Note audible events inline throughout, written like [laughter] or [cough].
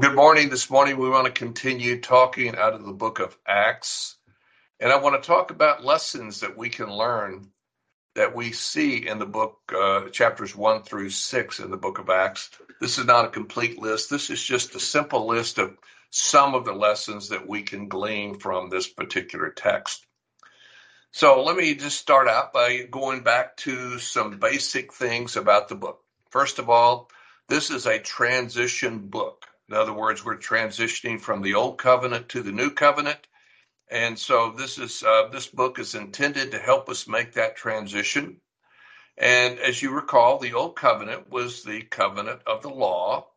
Well, good morning. This morning we want to continue talking out of the book of Acts. And I want to talk about lessons that we can learn that we see in the book, uh, chapters one through six in the book of Acts. This is not a complete list. This is just a simple list of some of the lessons that we can glean from this particular text. So let me just start out by going back to some basic things about the book. First of all, this is a transition book. In other words, we're transitioning from the old covenant to the new covenant. And so this is uh, this book is intended to help us make that transition. And as you recall, the old covenant was the covenant of the law.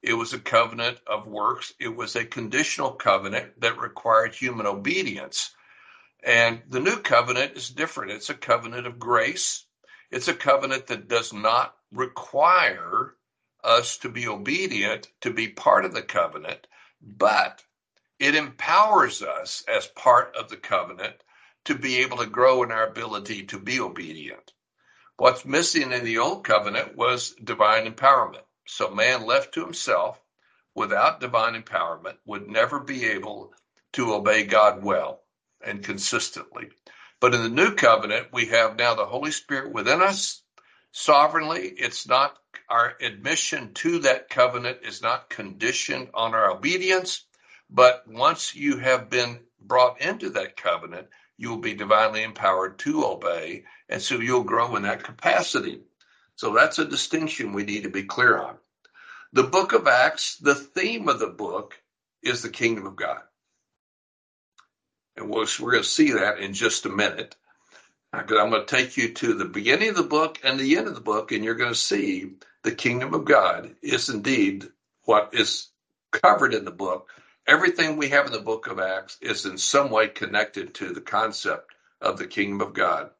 It was a covenant of works. It was a conditional covenant that required human obedience. And the new covenant is different. It's a covenant of grace. It's a covenant that does not require us to be obedient, to be part of the covenant, but it empowers us as part of the covenant to be able to grow in our ability to be obedient. What's missing in the old covenant was divine empowerment. So man left to himself without divine empowerment would never be able to obey God well and consistently. But in the new covenant, we have now the Holy Spirit within us sovereignly. It's not our admission to that covenant is not conditioned on our obedience, but once you have been brought into that covenant, you will be divinely empowered to obey, and so you'll grow in that capacity. So that's a distinction we need to be clear on. The book of Acts, the theme of the book is the kingdom of God. And we're going to see that in just a minute. I'm going to take you to the beginning of the book and the end of the book, and you're going to see the kingdom of God is indeed what is covered in the book. Everything we have in the book of Acts is in some way connected to the concept of the kingdom of God.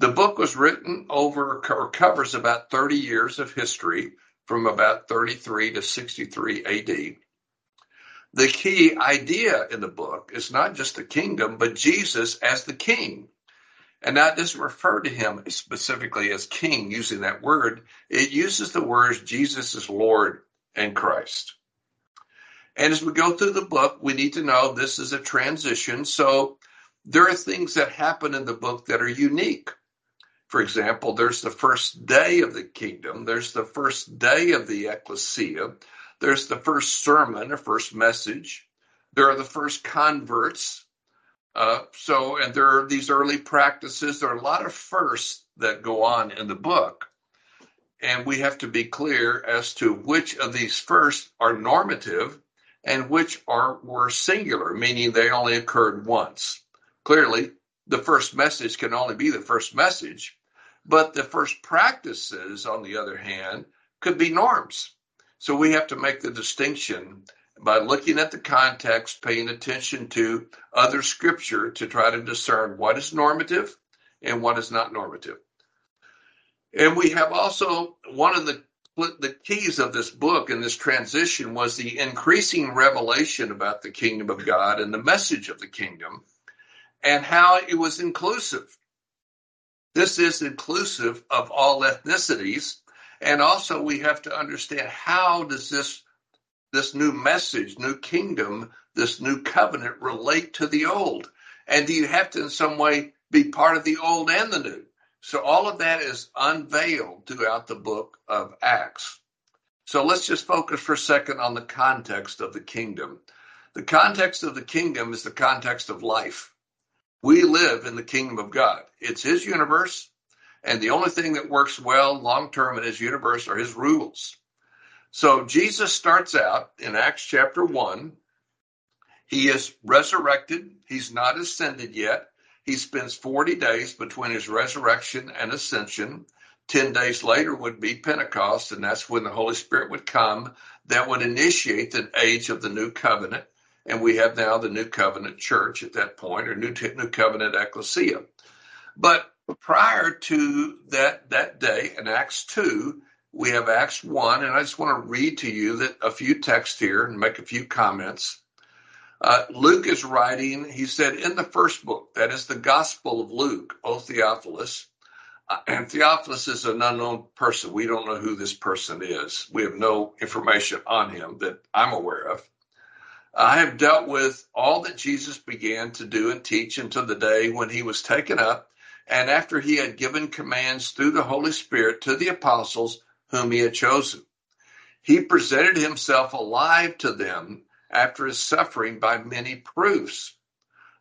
The book was written over or covers about 30 years of history from about 33 to 63 AD. The key idea in the book is not just the kingdom, but Jesus as the king. And that doesn't refer to him specifically as king using that word. It uses the words Jesus is Lord and Christ. And as we go through the book, we need to know this is a transition. So there are things that happen in the book that are unique. For example, there's the first day of the kingdom, there's the first day of the ecclesia, there's the first sermon or first message, there are the first converts, uh, so, and there are these early practices. There are a lot of firsts that go on in the book. And we have to be clear as to which of these firsts are normative and which are were singular, meaning they only occurred once. Clearly, the first message can only be the first message, but the first practices, on the other hand, could be norms. So we have to make the distinction by looking at the context, paying attention to other scripture to try to discern what is normative and what is not normative. And we have also one of the the keys of this book and this transition was the increasing revelation about the kingdom of God and the message of the kingdom and how it was inclusive. This is inclusive of all ethnicities. And also we have to understand how does this this new message, new kingdom, this new covenant relate to the old? And do you have to, in some way, be part of the old and the new? So all of that is unveiled throughout the book of Acts. So let's just focus for a second on the context of the kingdom. The context of the kingdom is the context of life. We live in the kingdom of God. It's his universe, and the only thing that works well long term in his universe are his rules. So Jesus starts out in Acts chapter 1. He is resurrected. He's not ascended yet. He spends 40 days between his resurrection and ascension. 10 days later would be Pentecost, and that's when the Holy Spirit would come. That would initiate the age of the new covenant. And we have now the new covenant church at that point, or new, new covenant ecclesia. But prior to that, that day in Acts 2, we have Acts 1, and I just want to read to you that a few texts here and make a few comments. Uh, Luke is writing, he said, in the first book, that is the Gospel of Luke, O Theophilus, Uh, and Theophilus is an unknown person. We don't know who this person is. We have no information on him that I'm aware of. I have dealt with all that Jesus began to do and teach until the day when he was taken up, and after he had given commands through the Holy Spirit to the apostles whom he had chosen. He presented himself alive to them after his suffering by many proofs,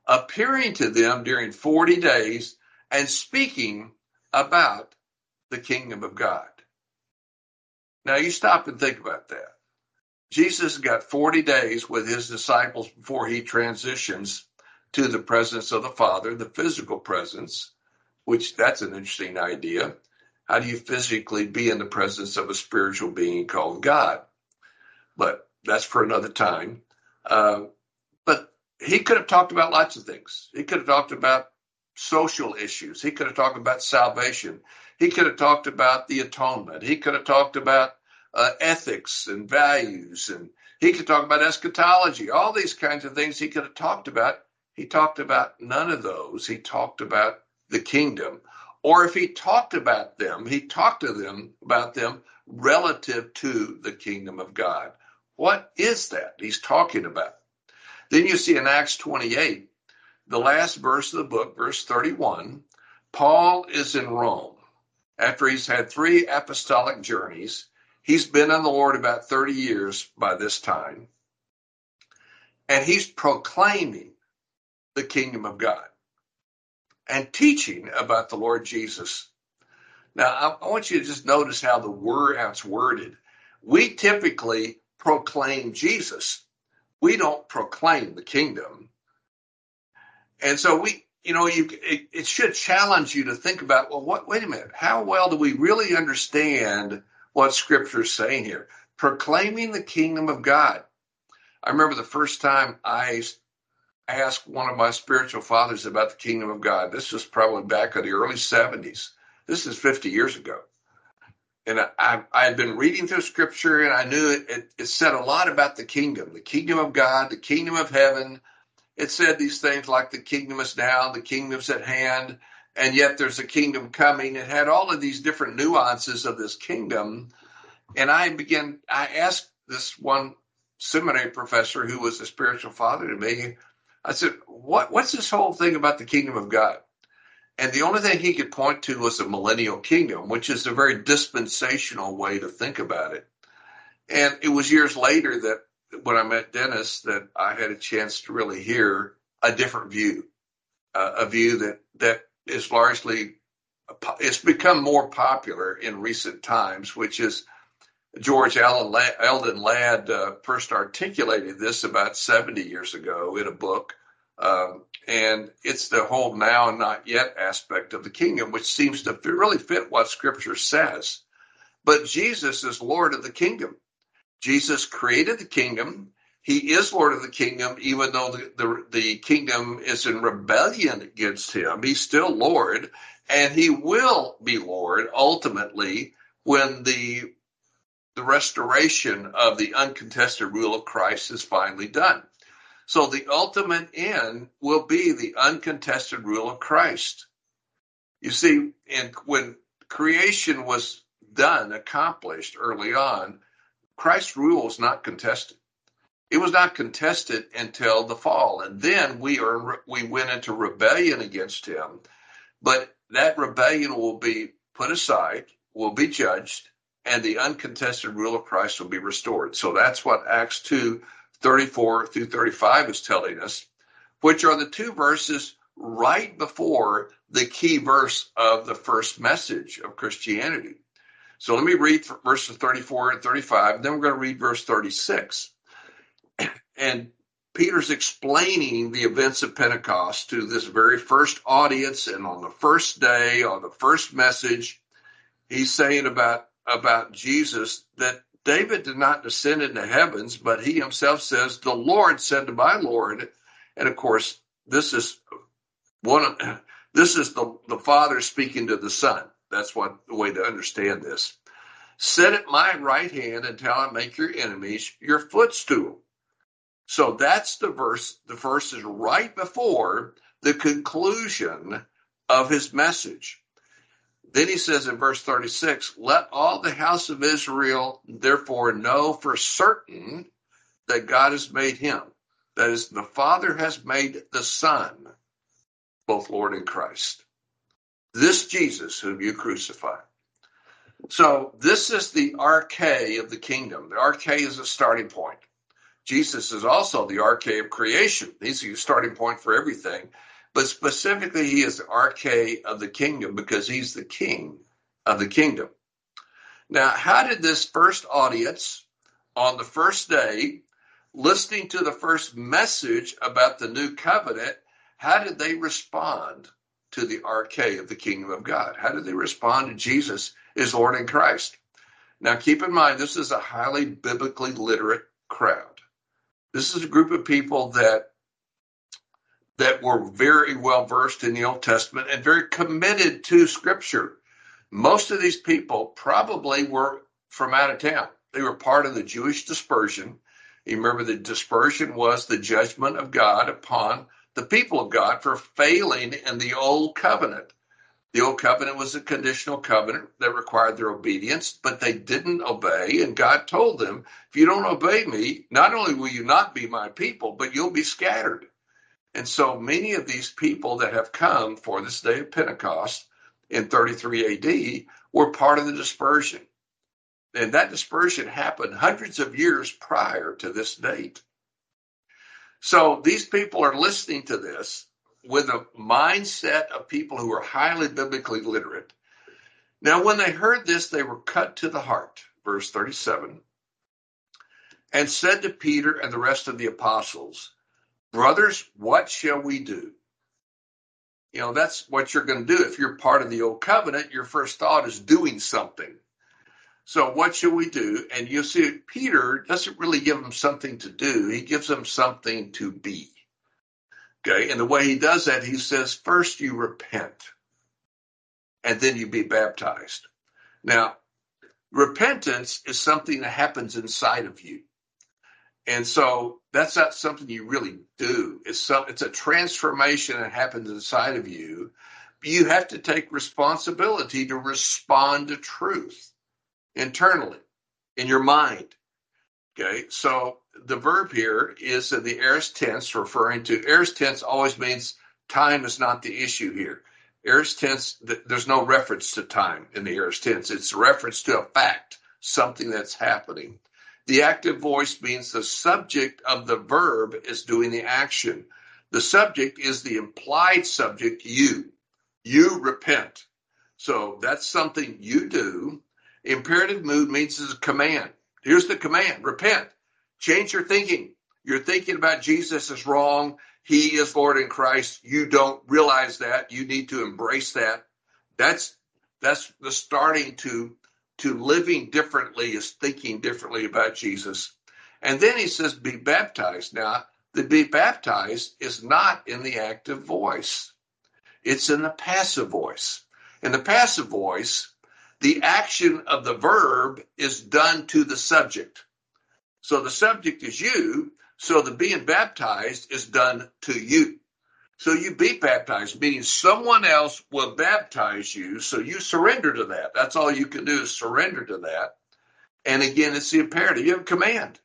appearing to them during 40 days and speaking about the kingdom of God. Now you stop and think about that. Jesus got 40 days with his disciples before he transitions to the presence of the Father, the physical presence, which that's an interesting idea. How do you physically be in the presence of a spiritual being called God? But that's for another time. Uh, but he could have talked about lots of things. He could have talked about social issues. He could have talked about salvation. He could have talked about the atonement. He could have talked about uh, ethics and values. And he could talk about eschatology, all these kinds of things he could have talked about. He talked about none of those. He talked about the kingdom. Or if he talked about them, he talked to them about them relative to the kingdom of God. What is that he's talking about? Then you see in Acts 28, the last verse of the book, verse 31, Paul is in Rome after he's had three apostolic journeys. He's been in the Lord about 30 years by this time. And he's proclaiming the kingdom of God and teaching about the Lord Jesus. Now, I, I want you to just notice how the word, how it's worded. We typically proclaim Jesus. We don't proclaim the kingdom. And so we, you know, you it, it should challenge you to think about, well, what? Wait a minute, how well do we really understand what Scripture is saying here? Proclaiming the kingdom of God. I remember the first time I asked one of my spiritual fathers about the kingdom of God. This was probably back in the early 70s. This is 50 years ago. And I, I had been reading through scripture and I knew it, it, it said a lot about the kingdom, the kingdom of God, the kingdom of heaven, it said these things like the kingdom is now, the kingdom's at hand, and yet there's a kingdom coming. It had all of these different nuances of this kingdom. And I began, I asked this one seminary professor who was a spiritual father to me, I said, what, what's this whole thing about the kingdom of God? And the only thing he could point to was a millennial kingdom, which is a very dispensational way to think about it. And it was years later that when I met Dennis that I had a chance to really hear a different view, uh, a view that that is largely it's become more popular in recent times, which is George Allen Eldon Ladd uh, first articulated this about 70 years ago in a book. Um, and it's the whole now and not yet aspect of the kingdom, which seems to really fit what scripture says. But Jesus is Lord of the kingdom. Jesus created the kingdom. He is Lord of the kingdom, even though the, the, the kingdom is in rebellion against him. He's still Lord, and he will be Lord ultimately when the the restoration of the uncontested rule of Christ is finally done. So the ultimate end will be the uncontested rule of Christ. You see, in, when creation was done, accomplished early on, Christ's rule was not contested. It was not contested until the fall, and then we are we went into rebellion against him. But that rebellion will be put aside, will be judged, and the uncontested rule of Christ will be restored. So that's what Acts 2 34 through 35 is telling us, which are the two verses right before the key verse of the first message of Christianity. So let me read verses 34 and 35, then we're going to read verse 36. [clears throat] And Peter's explaining the events of Pentecost to this very first audience, and on the first day, on the first message, he's saying about about Jesus that David did not descend into heavens, but he himself says, "The Lord said to my Lord," and of course, this is one of this is the the Father speaking to the Son. That's what the way to understand this. Sit at my right hand until I make your enemies your footstool. So that's the verse. The verse is right before the conclusion of his message. Then he says in verse 36 Let all the house of Israel therefore know for certain that God has made him. That is, the Father has made the Son, both Lord and Christ. This Jesus whom you crucified. So this is the arche of the kingdom. The arche is a starting point. Jesus is also the arche of creation. He's the starting point for everything. But specifically, he is the arche of the kingdom because he's the king of the kingdom. Now, how did this first audience on the first day, listening to the first message about the new covenant, how did they respond to the arche of the kingdom of God? How did they respond to Jesus as Lord and Christ? Now, keep in mind, this is a highly biblically literate crowd. This is a group of people that that were very well versed in the Old Testament and very committed to Scripture. Most of these people probably were from out of town. They were part of the Jewish dispersion. You remember the dispersion was the judgment of God upon the people of God for failing in the old covenant. The old covenant was a conditional covenant that required their obedience, but they didn't obey. And God told them, if you don't obey me, not only will you not be my people, but you'll be scattered. And so many of these people that have come for this day of Pentecost in 33 AD were part of the dispersion. And that dispersion happened hundreds of years prior to this date. So these people are listening to this with a mindset of people who are highly biblically literate. Now, when they heard this, they were cut to the heart. Verse 37 and said to Peter and the rest of the apostles, Brothers, what shall we do? You know, that's what you're going to do. If you're part of the old covenant, your first thought is doing something. So, what should we do? And you see, Peter doesn't really give them something to do, he gives them something to be. Okay. And the way he does that, he says, first you repent, and then you be baptized. Now, repentance is something that happens inside of you. And so that's not something you really do. It's some, it's a transformation that happens inside of you. You have to take responsibility to respond to truth internally in your mind. Okay, so the verb here is in the aorist tense, referring to aorist tense always means time is not the issue here. Aorist tense, there's no reference to time in the aorist tense. It's a reference to a fact, something that's happening. The active voice means the subject of the verb is doing the action. The subject is the implied subject, you. You repent. So that's something you do. Imperative mood means it's a command. Here's the command repent, change your thinking. You're thinking about Jesus is wrong. He is Lord in Christ. You don't realize that. You need to embrace that. That's that's the starting to to living differently is thinking differently about Jesus. And then he says, be baptized. Now, the be baptized is not in the active voice, it's in the passive voice. In the passive voice, the action of the verb is done to the subject. So the subject is you, so the being baptized is done to you. So you be baptized, meaning someone else will baptize you. So you surrender to that. That's all you can do is surrender to that. And again, it's the imperative. You have a command.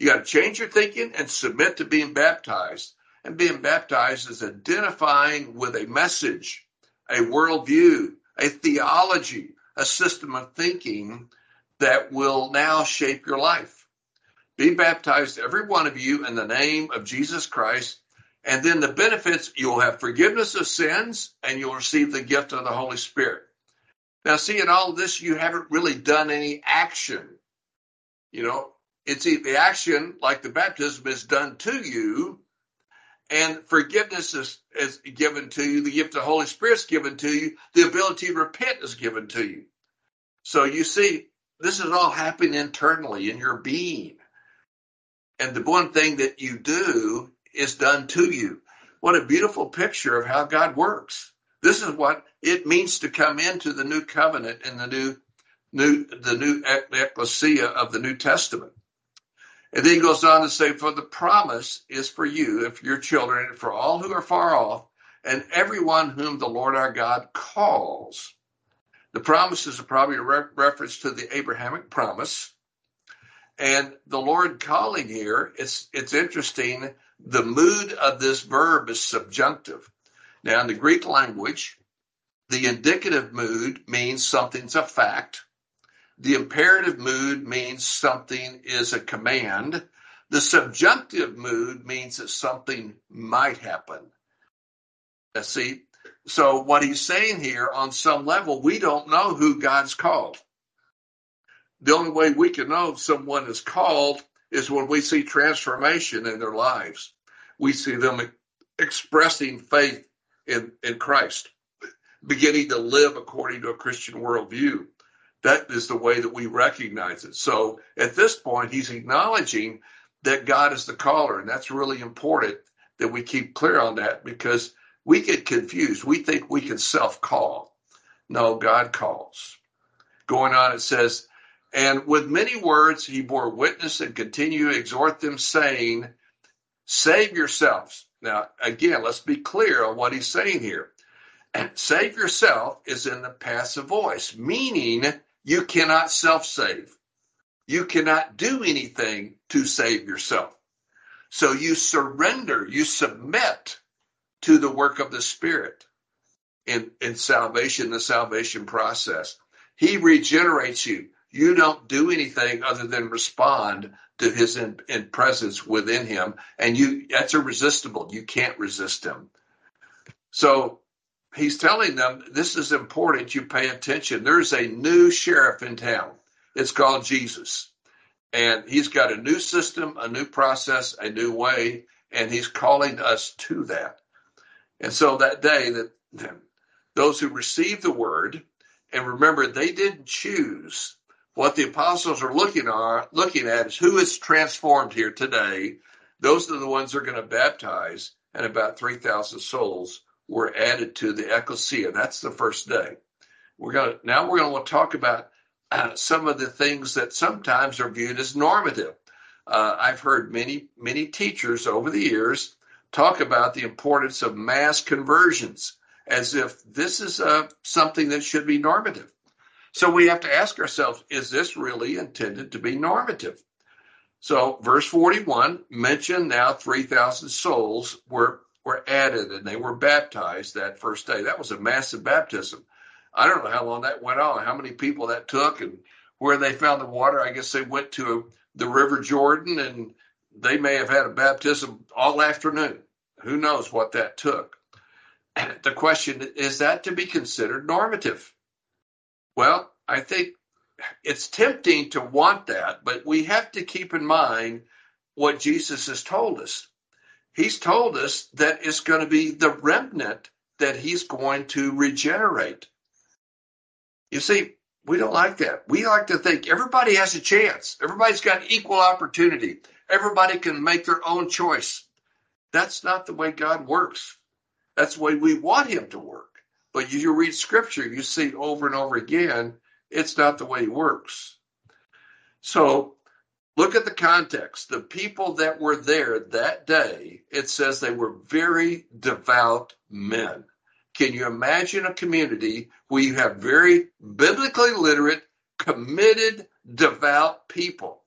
You got to change your thinking and submit to being baptized. And being baptized is identifying with a message, a worldview, a theology, a system of thinking that will now shape your life. Be baptized, every one of you, in the name of Jesus Christ and then the benefits you'll have forgiveness of sins and you'll receive the gift of the Holy Spirit. Now, see, in all this, you haven't really done any action. You know, it's the action, like the baptism, is done to you, and forgiveness is, is given to you. The gift of the Holy Spirit is given to you. The ability to repent is given to you. So you see, this is all happening internally in your being. And the one thing that you do is done to you. What a beautiful picture of how God works. This is what it means to come into the new covenant and the new new the new ecclesia of the New Testament. And then he goes on to say, For the promise is for you, and for your children, and for all who are far off, and everyone whom the Lord our God calls. The promises are probably a re- reference to the Abrahamic promise. And the Lord calling here, it's it's interesting. The mood of this verb is subjunctive. Now, in the Greek language, the indicative mood means something's a fact. The imperative mood means something is a command. The subjunctive mood means that something might happen. See, so what he's saying here, on some level, we don't know who God's called. The only way we can know if someone is called is when we see transformation in their lives. We see them expressing faith in, in Christ, beginning to live according to a Christian worldview. That is the way that we recognize it. So at this point, he's acknowledging that God is the caller, and that's really important that we keep clear on that because we get confused. We think we can self call. No, God calls. Going on, it says, and with many words he bore witness and continued to exhort them, saying, Save yourselves. Now, again, let's be clear on what he's saying here. And [clears throat] save yourself is in the passive voice, meaning you cannot self save. You cannot do anything to save yourself. So you surrender, you submit to the work of the Spirit in, in salvation, the salvation process. He regenerates you. You don't do anything other than respond to his in, in presence within him. And you that's irresistible. You can't resist him. So he's telling them this is important. You pay attention. There's a new sheriff in town. It's called Jesus. And he's got a new system, a new process, a new way, and he's calling us to that. And so that day, that those who received the word, and remember, they didn't choose. What the apostles are looking are looking at is who is transformed here today. Those are the ones they're going to baptize, and about three thousand souls were added to the ecclesia. That's the first day. We're going to now we're going to talk about uh, some of the things that sometimes are viewed as normative. Uh, I've heard many many teachers over the years talk about the importance of mass conversions as if this is uh, something that should be normative. So we have to ask ourselves is this really intended to be normative? So, verse 41 mentioned now 3,000 souls were, were added and they were baptized that first day. That was a massive baptism. I don't know how long that went on, how many people that took, and where they found the water. I guess they went to the River Jordan and they may have had a baptism all afternoon. Who knows what that took? [clears throat] the question is that to be considered normative? Well, I think it's tempting to want that, but we have to keep in mind what Jesus has told us. He's told us that it's going to be the remnant that he's going to regenerate. You see, we don't like that. We like to think everybody has a chance. Everybody's got equal opportunity. Everybody can make their own choice. That's not the way God works. That's the way we want him to work. But you read scripture, you see over and over again, it's not the way it works. So look at the context. The people that were there that day, it says they were very devout men. Can you imagine a community where you have very biblically literate, committed, devout people?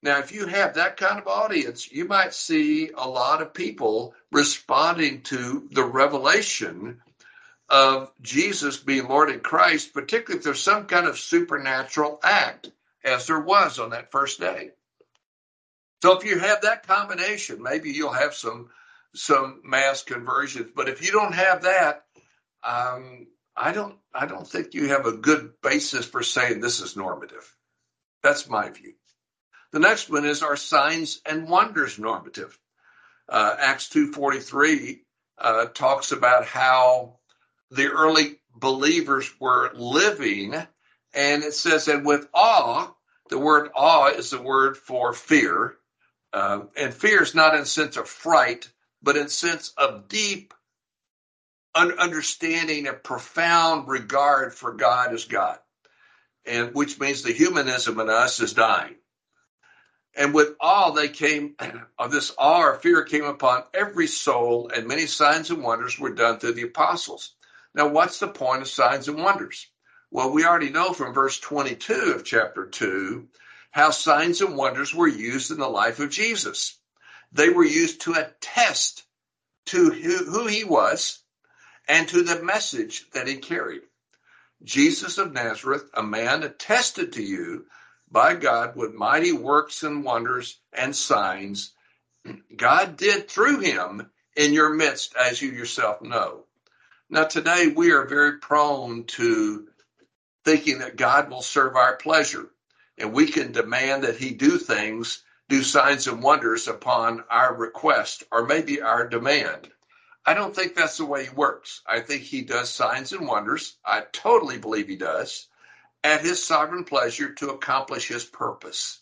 Now, if you have that kind of audience, you might see a lot of people responding to the revelation of Jesus being Lord and Christ, particularly if there's some kind of supernatural act, as there was on that first day. So if you have that combination, maybe you'll have some some mass conversions. But if you don't have that, um, I don't I don't think you have a good basis for saying this is normative. That's my view. The next one is our signs and wonders normative. Uh, Acts 2.43 uh, talks about how the early believers were living, and it says, and with awe, the word awe is the word for fear. Uh, and fear is not in sense of fright, but in sense of deep un- understanding and profound regard for God as God, and which means the humanism in us is dying. And with awe, they came, [clears throat] of this awe or fear came upon every soul, and many signs and wonders were done through the apostles. Now, what's the point of signs and wonders? Well, we already know from verse 22 of chapter 2 how signs and wonders were used in the life of Jesus. They were used to attest to who, he was and to the message that he carried. Jesus of Nazareth, a man attested to you by God with mighty works and wonders and signs God did through him in your midst, as you yourself know. Now, today we are very prone to thinking that God will serve our pleasure and we can demand that he do things, do signs and wonders upon our request or maybe our demand. I don't think that's the way he works. I think he does signs and wonders. I totally believe he does at his sovereign pleasure to accomplish his purpose.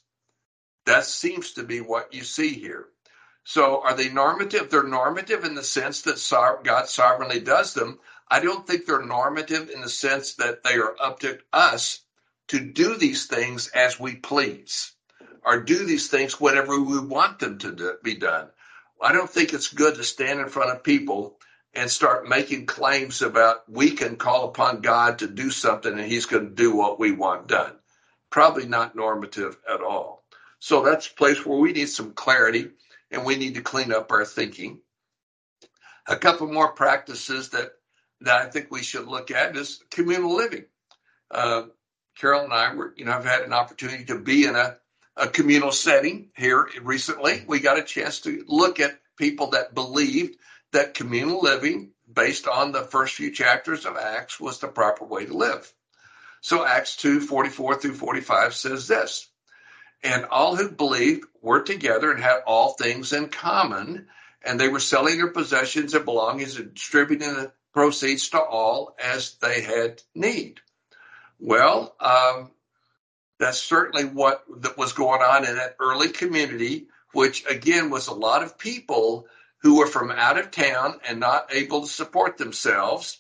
That seems to be what you see here. So are they normative? They're normative in the sense that God sovereignly does them. I don't think they're normative in the sense that they are up to us to do these things as we please or do these things whenever we want them to do, be done. I don't think it's good to stand in front of people and start making claims about we can call upon God to do something and he's going to do what we want done. Probably not normative at all. So that's a place where we need some clarity and we need to clean up our thinking. A couple more practices that, that I think we should look at is communal living. Uh, Carol and I were, you know, have had an opportunity to be in a, a communal setting here recently. We got a chance to look at people that believed that communal living, based on the first few chapters of Acts, was the proper way to live. So Acts 2 44 through 45 says this and all who believed were together and had all things in common, and they were selling their possessions and belongings and distributing the proceeds to all as they had need. Well, um, that's certainly what that was going on in that early community, which again was a lot of people who were from out of town and not able to support themselves.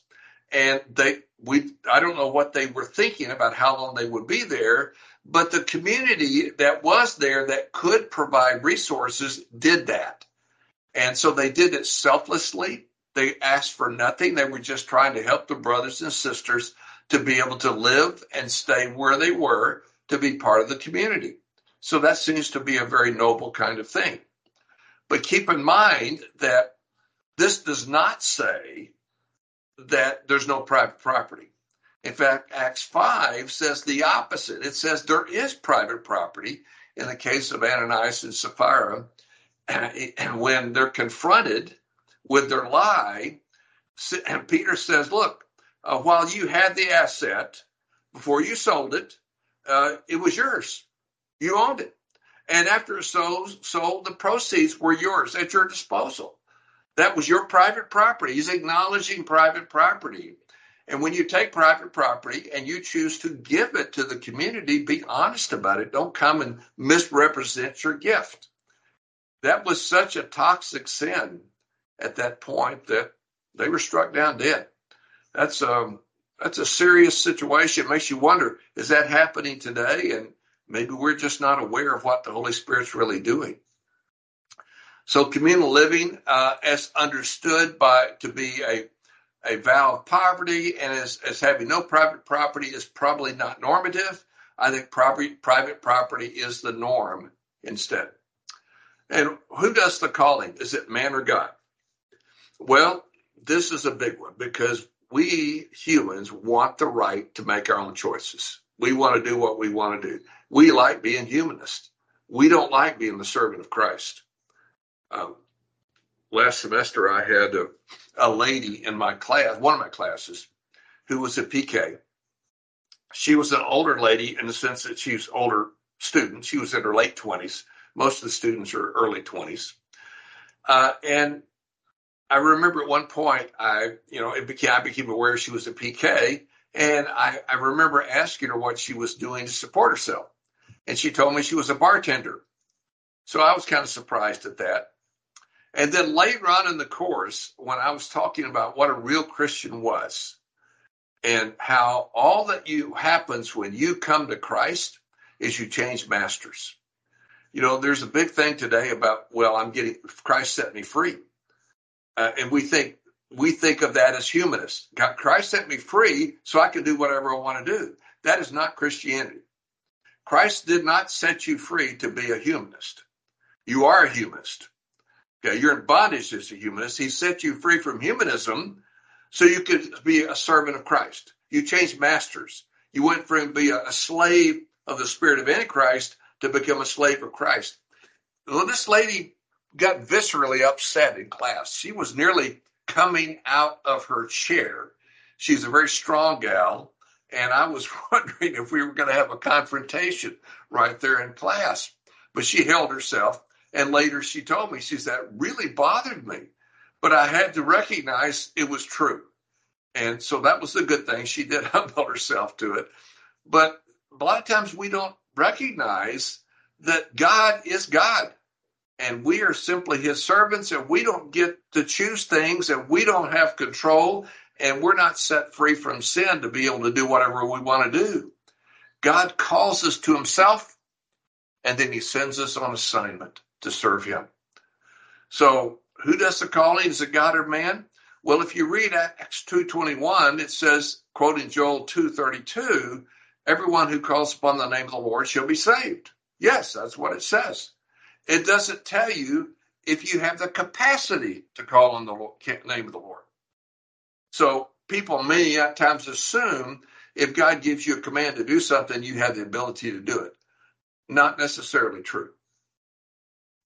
And they, we, I don't know what they were thinking about how long they would be there, but the community that was there that could provide resources did that. And so they did it selflessly. They asked for nothing. They were just trying to help the brothers and sisters to be able to live and stay where they were to be part of the community. So that seems to be a very noble kind of thing. But keep in mind that this does not say that there's no private property. In fact, Acts 5 says the opposite. It says there is private property in the case of Ananias and Sapphira. [clears throat] And When they're confronted with their lie, and Peter says, Look, uh, while you had the asset before you sold it, uh, it was yours. You owned it. And after it sold, sold, the proceeds were yours at your disposal. That was your private property. He's acknowledging private property. And when you take private property and you choose to give it to the community, be honest about it. Don't come and misrepresent your gift. That was such a toxic sin at that point that they were struck down dead. That's um that's a serious situation. It makes you wonder, is that happening today? And maybe we're just not aware of what the Holy Spirit's really doing. So communal living, uh, as understood by to be a a vow of poverty and as, as having no private property is probably not normative. I think property, private property is the norm instead. And who does the calling? Is it man or God? Well, this is a big one because we humans want the right to make our own choices. We want to do what we want to do. We like being humanist. We don't like being the servant of Christ. Um, last semester, I had a, a lady in my class, one of my classes, who was a PK. She was an older lady in the sense that she was older student. She was in her late 20s. Most of the students are early 20s. Uh, and I remember at one point, I, you know, it became, I became aware she was a PK. And I, I remember asking her what she was doing to support herself. And she told me she was a bartender. So I was kind of surprised at that. And then later on in the course, when I was talking about what a real Christian was and how all that you happens when you come to Christ is you change masters. You know, there's a big thing today about, well, I'm getting, Christ set me free. Uh, and we think we think of that as humanist. God, Christ set me free so I can do whatever I want to do. That is not Christianity. Christ did not set you free to be a humanist. You are a humanist. You're in bondage as a humanist. He set you free from humanism so you could be a servant of Christ. You changed masters. You went from being a slave of the spirit of Antichrist to become a slave of Christ. Well, this lady got viscerally upset in class. She was nearly coming out of her chair. She's a very strong gal, and I was [laughs] wondering if we were going to have a confrontation right there in class. But she held herself, and later she told me, she said, that really bothered me. But I had to recognize it was true. And so that was the good thing. She did [laughs] humble herself to it. But a lot of times we don't recognize that God is God and we are simply his servants and we don't get to choose things and we don't have control and we're not set free from sin to be able to do whatever we want to do. God calls us to himself and then he sends us on assignment to serve him. So who does the calling? Is it God or man? Well, if you read Acts 2.21, it says, quoting Joel 2.32, everyone who calls upon the name of the Lord shall be saved. Yes, that's what it says. It doesn't tell you if you have the capacity to call on the name of the Lord. So people many at times assume if God gives you a command to do something, you have the ability to do it. Not necessarily true.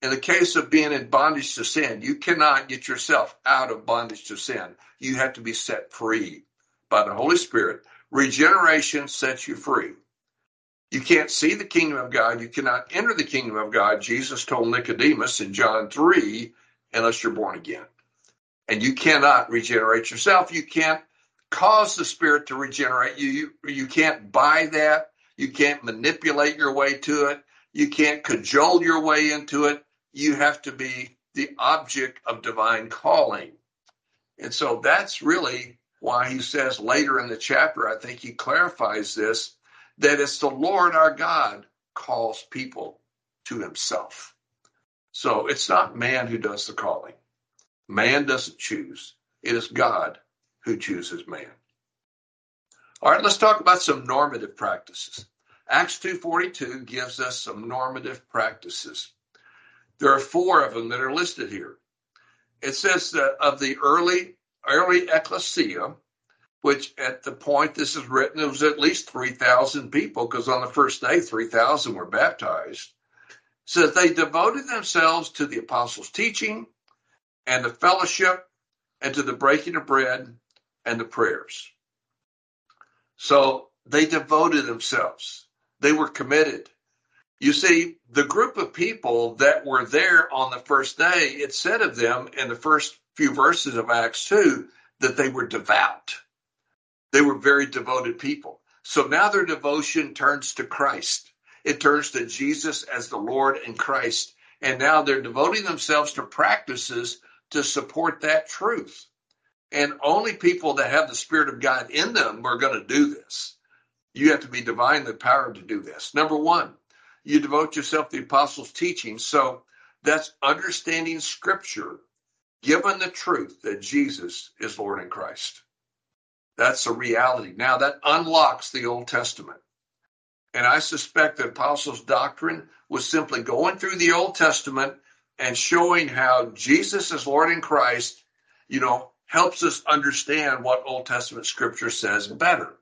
In the case of being in bondage to sin, you cannot get yourself out of bondage to sin. You have to be set free by the Holy Spirit. Regeneration sets you free. You can't see the kingdom of God. You cannot enter the kingdom of God. Jesus told Nicodemus in John 3 unless you're born again. And you cannot regenerate yourself. You can't cause the Spirit to regenerate you. You, you can't buy that. You can't manipulate your way to it. You can't cajole your way into it. You have to be the object of divine calling. And so that's really why he says later in the chapter, I think he clarifies this that it's the Lord our God calls people to himself. So it's not man who does the calling. Man doesn't choose. It is God who chooses man. All right, let's talk about some normative practices. Acts 2:42 gives us some normative practices. There are four of them that are listed here. It says that of the early early ecclesia, which at the point this is written, it was at least 3,000 people because on the first day, 3,000 were baptized. So they devoted themselves to the apostles' teaching and the fellowship and to the breaking of bread and the prayers. So they devoted themselves. They were committed. You see, the group of people that were there on the first day, it said of them in the first few verses of Acts 2 that they were devout. They were very devoted people. So now their devotion turns to Christ. It turns to Jesus as the Lord and Christ. And now they're devoting themselves to practices to support that truth. And only people that have the Spirit of God in them are going to do this. You have to be divinely empowered to do this. Number one, you devote yourself to the apostles' teaching. So that's understanding Scripture, given the truth that Jesus is Lord and Christ. That's a reality. Now, that unlocks the Old Testament. And I suspect the apostles' doctrine was simply going through the Old Testament and showing how Jesus is Lord in Christ, you know, helps us understand what Old Testament scripture says better.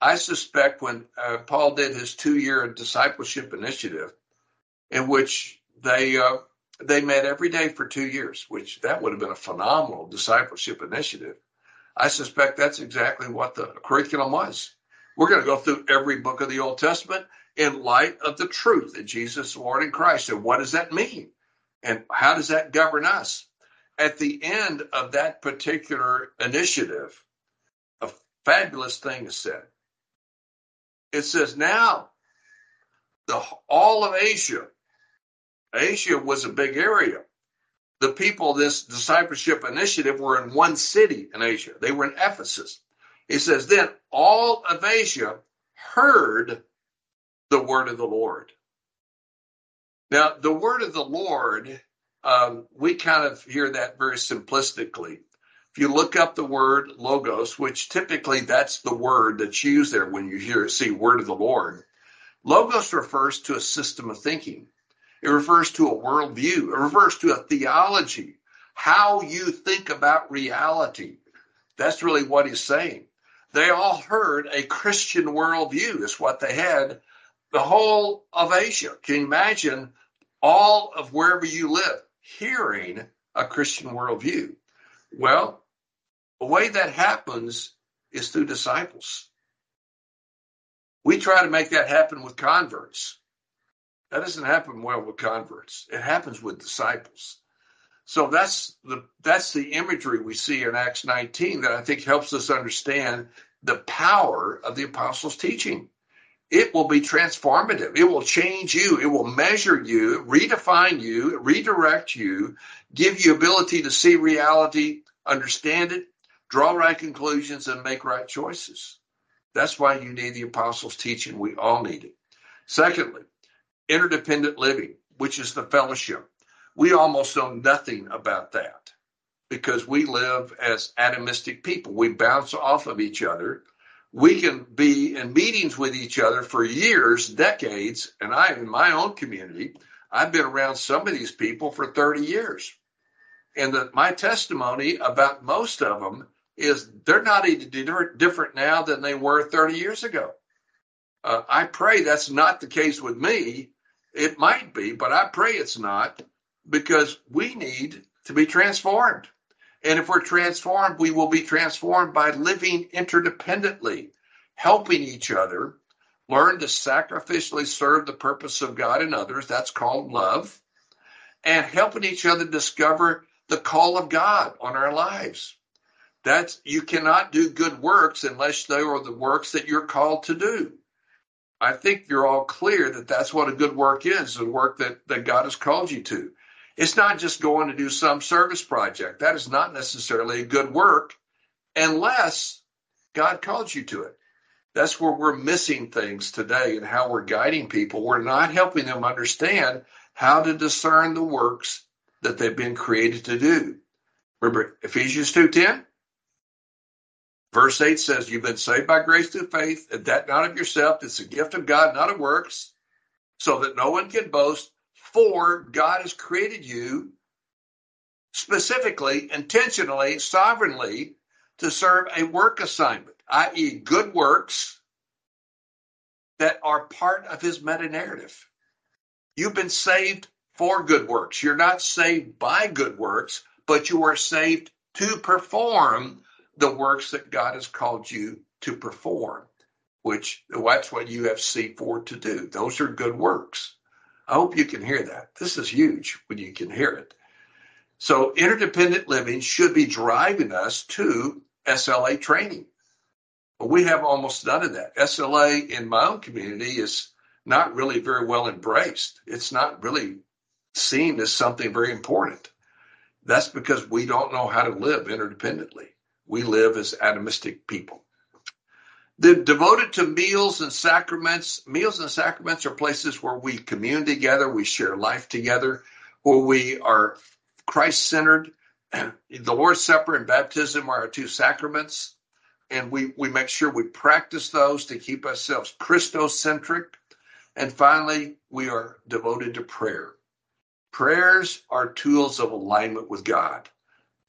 I suspect when uh, Paul did his two-year discipleship initiative, in which they uh, they met every day for two years, which that would have been a phenomenal discipleship initiative. I suspect that's exactly what the curriculum was. We're going to go through every book of the Old Testament in light of the truth that Jesus Lord in Christ. And what does that mean? And how does that govern us? At the end of that particular initiative, a fabulous thing is said. It says, now, the all of Asia, Asia was a big area the people this discipleship initiative were in one city in Asia. They were in Ephesus. He says, then all of Asia heard the word of the Lord. Now, the word of the Lord, um, we kind of hear that very simplistically. If you look up the word logos, which typically that's the word that's used there when you hear see word of the Lord, logos refers to a system of thinking. It refers to a worldview. It refers to a theology, how you think about reality. That's really what he's saying. They all heard a Christian worldview, is what they had. The whole of Asia. Can you imagine all of wherever you live hearing a Christian worldview? Well, the way that happens is through disciples. We try to make that happen with converts. That doesn't happen well with converts. It happens with disciples. So that's the that's the imagery we see in Acts 19 that I think helps us understand the power of the apostles' teaching. It will be transformative. It will change you. It will measure you, redefine you, redirect you, give you ability to see reality, understand it, draw right conclusions, and make right choices. That's why you need the apostles' teaching. We all need it. Secondly, interdependent living, which is the fellowship. We almost know nothing about that because we live as atomistic people. We bounce off of each other. We can be in meetings with each other for years, decades, and I, in my own community, I've been around some of these people for 30 years. And the, my testimony about most of them is they're not any different now than they were 30 years ago. Uh, I pray that's not the case with me. It might be, but I pray it's not because we need to be transformed. And if we're transformed, we will be transformed by living interdependently, helping each other, learn to sacrificially serve the purpose of God and others. That's called love. And helping each other discover the call of God on our lives. That's you cannot do good works unless they are the works that you're called to do. I think you're all clear that that's what a good work is, the work that, that God has called you to. It's not just going to do some service project. That is not necessarily a good work unless God calls you to it. That's where we're missing things today and how we're guiding people. We're not helping them understand how to discern the works that they've been created to do. Remember Ephesians 2:10? Verse 8 says, You've been saved by grace through faith, and that not of yourself. It's a gift of God, not of works, so that no one can boast. For God has created you specifically, intentionally, sovereignly to serve a work assignment, i.e., good works that are part of his meta narrative. You've been saved for good works. You're not saved by good works, but you are saved to perform the works that God has called you to perform, which that's what you have C4 to do. Those are good works. I hope you can hear that. This is huge when you can hear it. So, interdependent living should be driving us to SLA training. But we have almost none of that. SLA in my own community is not really very well embraced. It's not really seen as something very important. That's because we don't know how to live interdependently. We live as atomistic people. The devoted to meals and sacraments. Meals and sacraments are places where we commune together, we share life together, where we are Christ centered. [clears throat] The Lord's Supper and baptism are our two sacraments, and we, we make sure we practice those to keep ourselves Christocentric. And finally, we are devoted to prayer. Prayers are tools of alignment with God,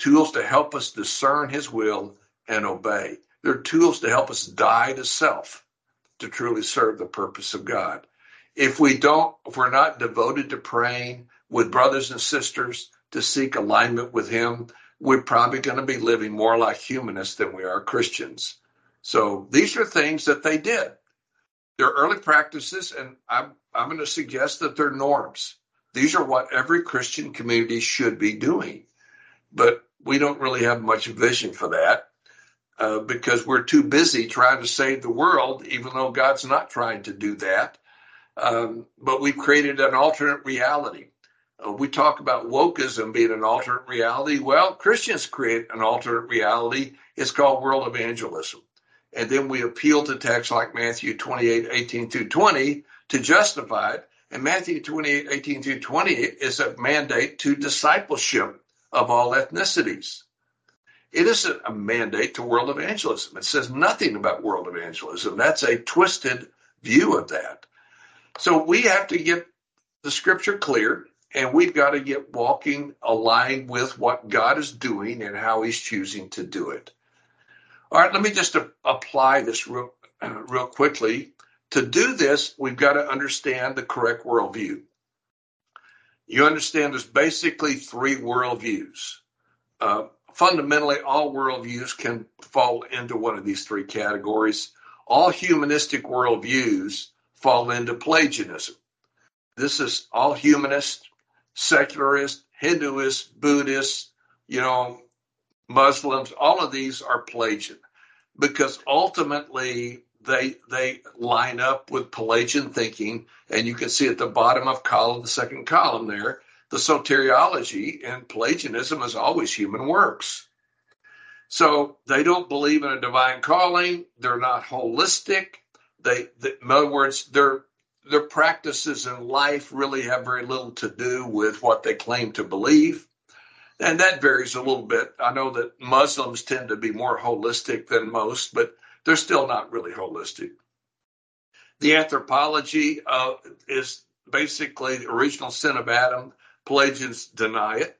tools to help us discern His will and obey. They're tools to help us die to self to truly serve the purpose of God. If we don't, if we're not devoted to praying with brothers and sisters to seek alignment with Him, we're probably going to be living more like humanists than we are Christians. So these are things that they did. They're early practices, and I'm, I'm going to suggest that they're norms. These are what every Christian community should be doing. But we don't really have much vision for that. Uh, because we're too busy trying to save the world, even though God's not trying to do that. Um, but we've created an alternate reality. Uh, we talk about wokeism being an alternate reality. Well, Christians create an alternate reality. It's called world evangelism. And then we appeal to texts like Matthew 28, 18 through 20 to justify it. And Matthew 28, 18 through 20 is a mandate to discipleship of all ethnicities. It isn't a mandate to world evangelism. It says nothing about world evangelism. That's a twisted view of that. So we have to get the scripture clear and we've got to get walking aligned with what God is doing and how he's choosing to do it. All right, let me just a- apply this real, [clears throat] real quickly. To do this, we've got to understand the correct worldview. You understand there's basically three worldviews. Uh, fundamentally, all worldviews can fall into one of these three categories. All humanistic worldviews fall into Pelagianism. This is all humanist, secularist, Hinduist, Buddhist, you know, Muslims, all of these are Pelagian because ultimately they they line up with Pelagian thinking, and you can see at the bottom of column, the second column there, the soteriology and Pelagianism is always human works. So they don't believe in a divine calling. They're not holistic. They, they in other words, their their practices in life really have very little to do with what they claim to believe. And that varies a little bit. I know that Muslims tend to be more holistic than most, but they're still not really holistic. The anthropology uh, is basically the original sin of Adam. Pelagians deny it.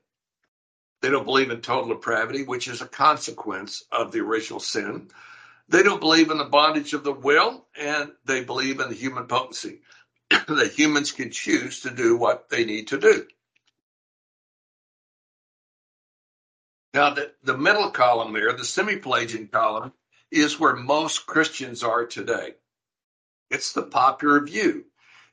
They don't believe in total depravity, which is a consequence of the original sin. They don't believe in the bondage of the will, and they believe in the human potency [clears throat] that humans can choose to do what they need to do. Now, the, the middle column there, the semi Pelagian column, is where most Christians are today. It's the popular view.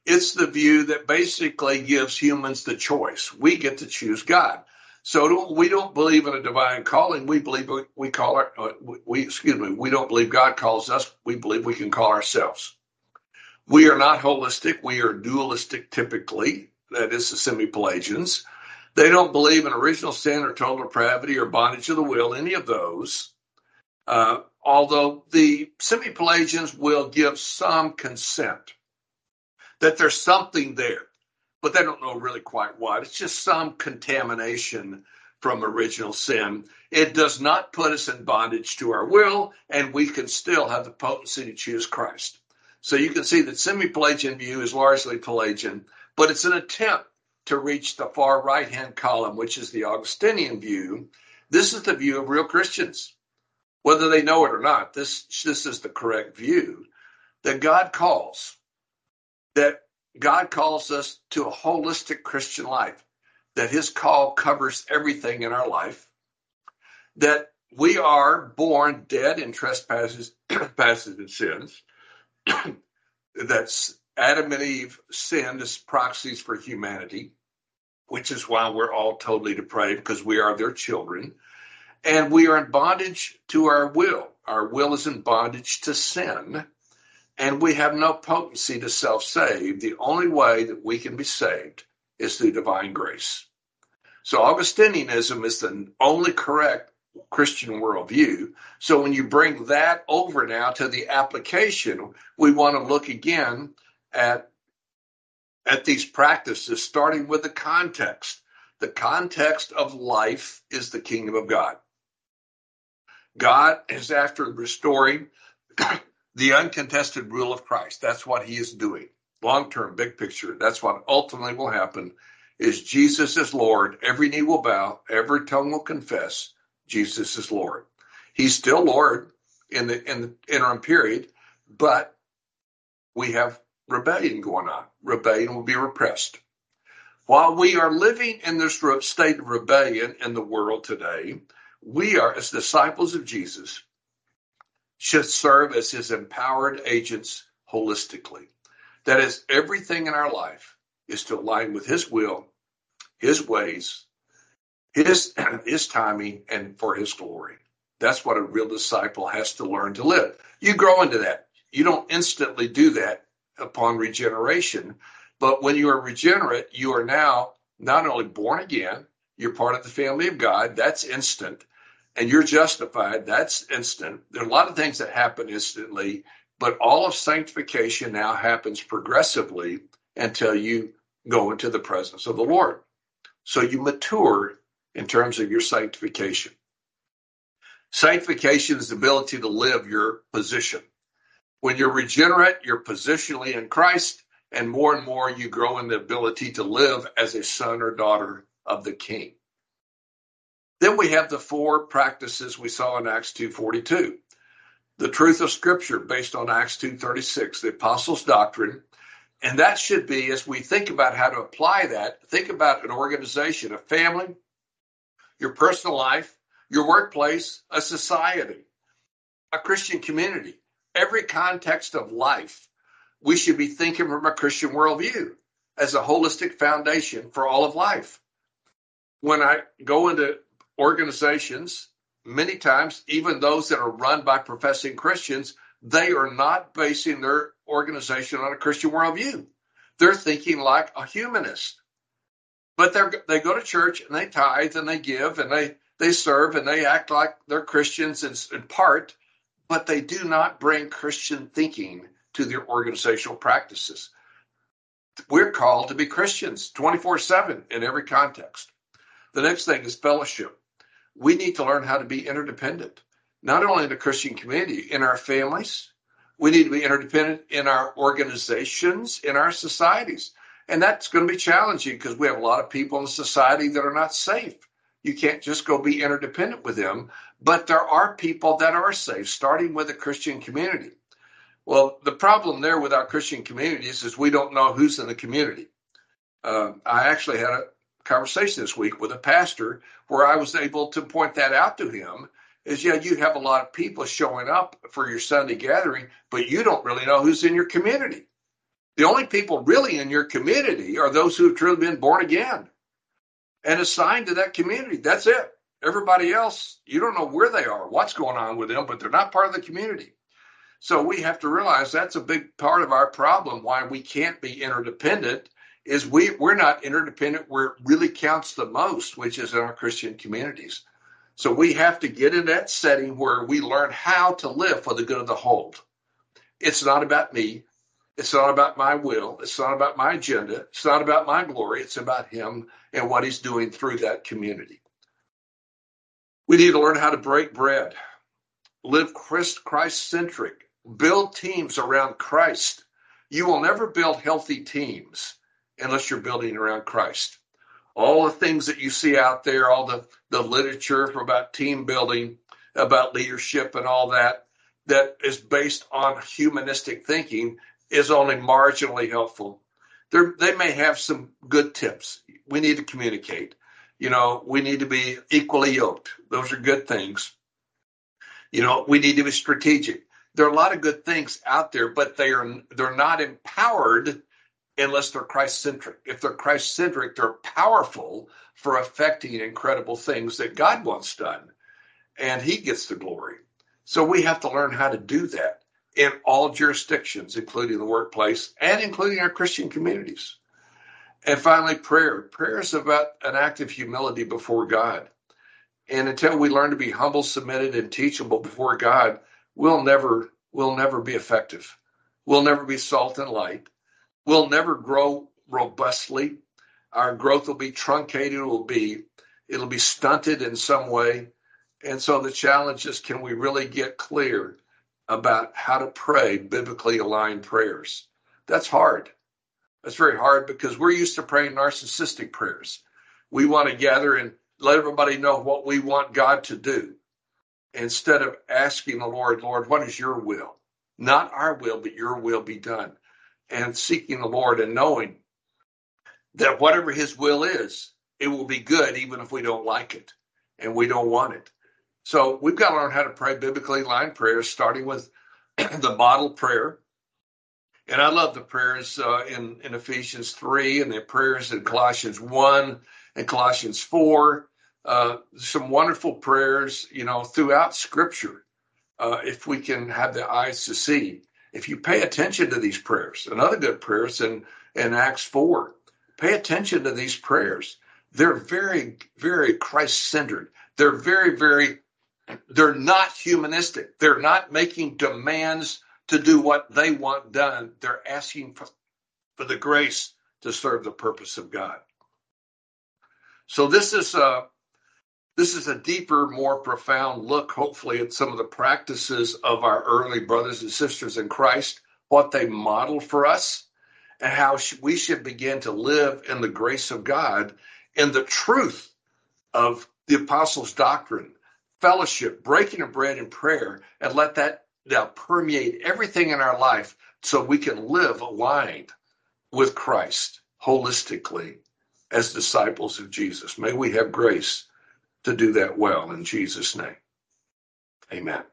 It's the view that basically gives humans the choice. We get to choose God. So don't, we don't believe in a divine calling. We believe we, call our, uh, we, excuse me, we don't believe God calls us. We believe we can call ourselves. We are not holistic. We are dualistic typically. That is the semi-Pelagians. They don't believe in original sin or total depravity or bondage of the will, any of those. Uh, although the semi-Pelagians will give some consent that there's something there, but they don't know really quite what. It's just some contamination from original sin. It does not put us in bondage to our will, and we can still have the potency to choose Christ. So you can see that semi-Pelagian view is largely Pelagian, but it's an attempt to reach the far right hand column, which is the Augustinian view. This is the view of real Christians whether they know it or not, this, this is the correct view that God calls, that God calls us to a holistic Christian life, that his call covers everything in our life, that we are born dead in trespasses, [clears throat] trespasses and sins, [clears throat] that Adam and Eve sinned as proxies for humanity, which is why we're all totally depraved because we are their children and we are in bondage to our will. Our will is in bondage to sin, and we have no potency to self save. The only way that we can be saved is through divine grace. So, Augustinianism is the only correct Christian worldview. So, when you bring that over now to the application, we want to look again at, at these practices, starting with the context. The context of life is the kingdom of God. God is after restoring the uncontested rule of Christ. That's what he is doing. Long term, big picture. That's what ultimately will happen is Jesus is Lord. Every knee will bow, every tongue will confess Jesus is Lord. He's still Lord in the in the interim period, but we have rebellion going on. Rebellion will be repressed. While we are living in this state of rebellion in the world today, we are, as disciples of Jesus, should serve as his empowered agents holistically. That is, everything in our life is to align with his will, his ways, his, [clears throat] his timing, and for his glory. That's what a real disciple has to learn to live. You grow into that. You don't instantly do that upon regeneration, but when you are regenerate, you are now not only born again, you're part of the family of God. That's instant. And you're justified. That's instant. There are a lot of things that happen instantly, but all of sanctification now happens progressively until you go into the presence of the Lord. So you mature in terms of your sanctification. Sanctification is the ability to live your position. When you're regenerate, you're positionally in Christ, and more and more you grow in the ability to live as a son or daughter of the King. Then we have the four practices we saw in Acts 2:42. The truth of scripture based on Acts 2:36, the apostles' doctrine, and that should be as we think about how to apply that, think about an organization, a family, your personal life, your workplace, a society, a Christian community, every context of life. We should be thinking from a Christian worldview as a holistic foundation for all of life. When I go into organizations, many times, even those that are run by professing Christians, they are not basing their organization on a Christian worldview. They're thinking like a humanist. But they they go to church and they tithe and they give and they they serve and they act like they're Christians in, in part, but they do not bring Christian thinking to their organizational practices. We're called to be Christians 24 7 in every context. The next thing is fellowship we need to learn how to be interdependent, not only in the Christian community, in our families. We need to be interdependent in our organizations, in our societies. And that's going to be challenging because we have a lot of people in society that are not safe. You can't just go be interdependent with them. But there are people that are safe, starting with the Christian community. Well, the problem there with our Christian communities is we don't know who's in the community. Uh, I actually had a conversation this week with a pastor where I was able to point that out to him is yeah, you have a lot of people showing up for your Sunday gathering, but you don't really know who's in your community. The only people really in your community are those who have truly been born again and assigned to that community. That's it. Everybody else, you don't know where they are, what's going on with them, but they're not part of the community. So we have to realize that's a big part of our problem why we can't be interdependent is we we're not interdependent where it really counts the most, which is in our Christian communities. So we have to get in that setting where we learn how to live for the good of the whole. It's not about me. It's not about my will. It's not about my agenda. It's not about my glory. It's about him and what he's doing through that community. We need to learn how to break bread, live Christ centric, build teams around Christ. You will never build healthy teams unless you're building around Christ. All the things that you see out there, all the, the literature about team building, about leadership and all that, that is based on humanistic thinking is only marginally helpful. They're, they may have some good tips. We need to communicate. You know, we need to be equally yoked. Those are good things. You know, we need to be strategic. There are a lot of good things out there, but they are they're not empowered unless they're Christ centric. If they're Christ centric, they're powerful for affecting incredible things that God wants done, and He gets the glory. So we have to learn how to do that in all jurisdictions, including the workplace and including our Christian communities. And finally, prayer. Prayer is about an act of humility before God. And until we learn to be humble, submitted, and teachable before God, we'll never we'll never be effective. We'll never be salt and light we'll never grow robustly. Our growth will be truncated. It will be it'll be stunted in some way. And so the challenge is can we really get clear about how to pray biblically aligned prayers? That's hard. That's very hard because we're used to praying narcissistic prayers. We want to gather and let everybody know what we want God to do instead of asking the Lord, Lord, what is your will? Not our will, but your will be done and seeking the Lord and knowing that whatever His will is, it will be good even if we don't like it and we don't want it. So we've got to learn how to pray biblically line prayers, starting with [clears throat] the model prayer. And I love the prayers uh, in, in Ephesians 3 and the prayers in Colossians 1 and Colossians 4. Uh, some wonderful prayers, you know, throughout Scripture, uh, if we can have the eyes to see if you pay attention to these prayers, another good prayer is in, in Acts 4. Pay attention to these prayers. They're very, very Christ centered. They're very, very, they're not humanistic. They're not making demands to do what they want done. They're asking for, for the grace to serve the purpose of God. So this is uh, This is a deeper, more profound look, hopefully, at some of the practices of our early brothers and sisters in Christ, what they modeled for us, and how we should begin to live in the grace of God in the truth of the apostles' doctrine, fellowship, breaking of bread, and prayer, and let that now permeate everything in our life so we can live aligned with Christ holistically as disciples of Jesus. May we have grace to do that well in Jesus' name. Amen.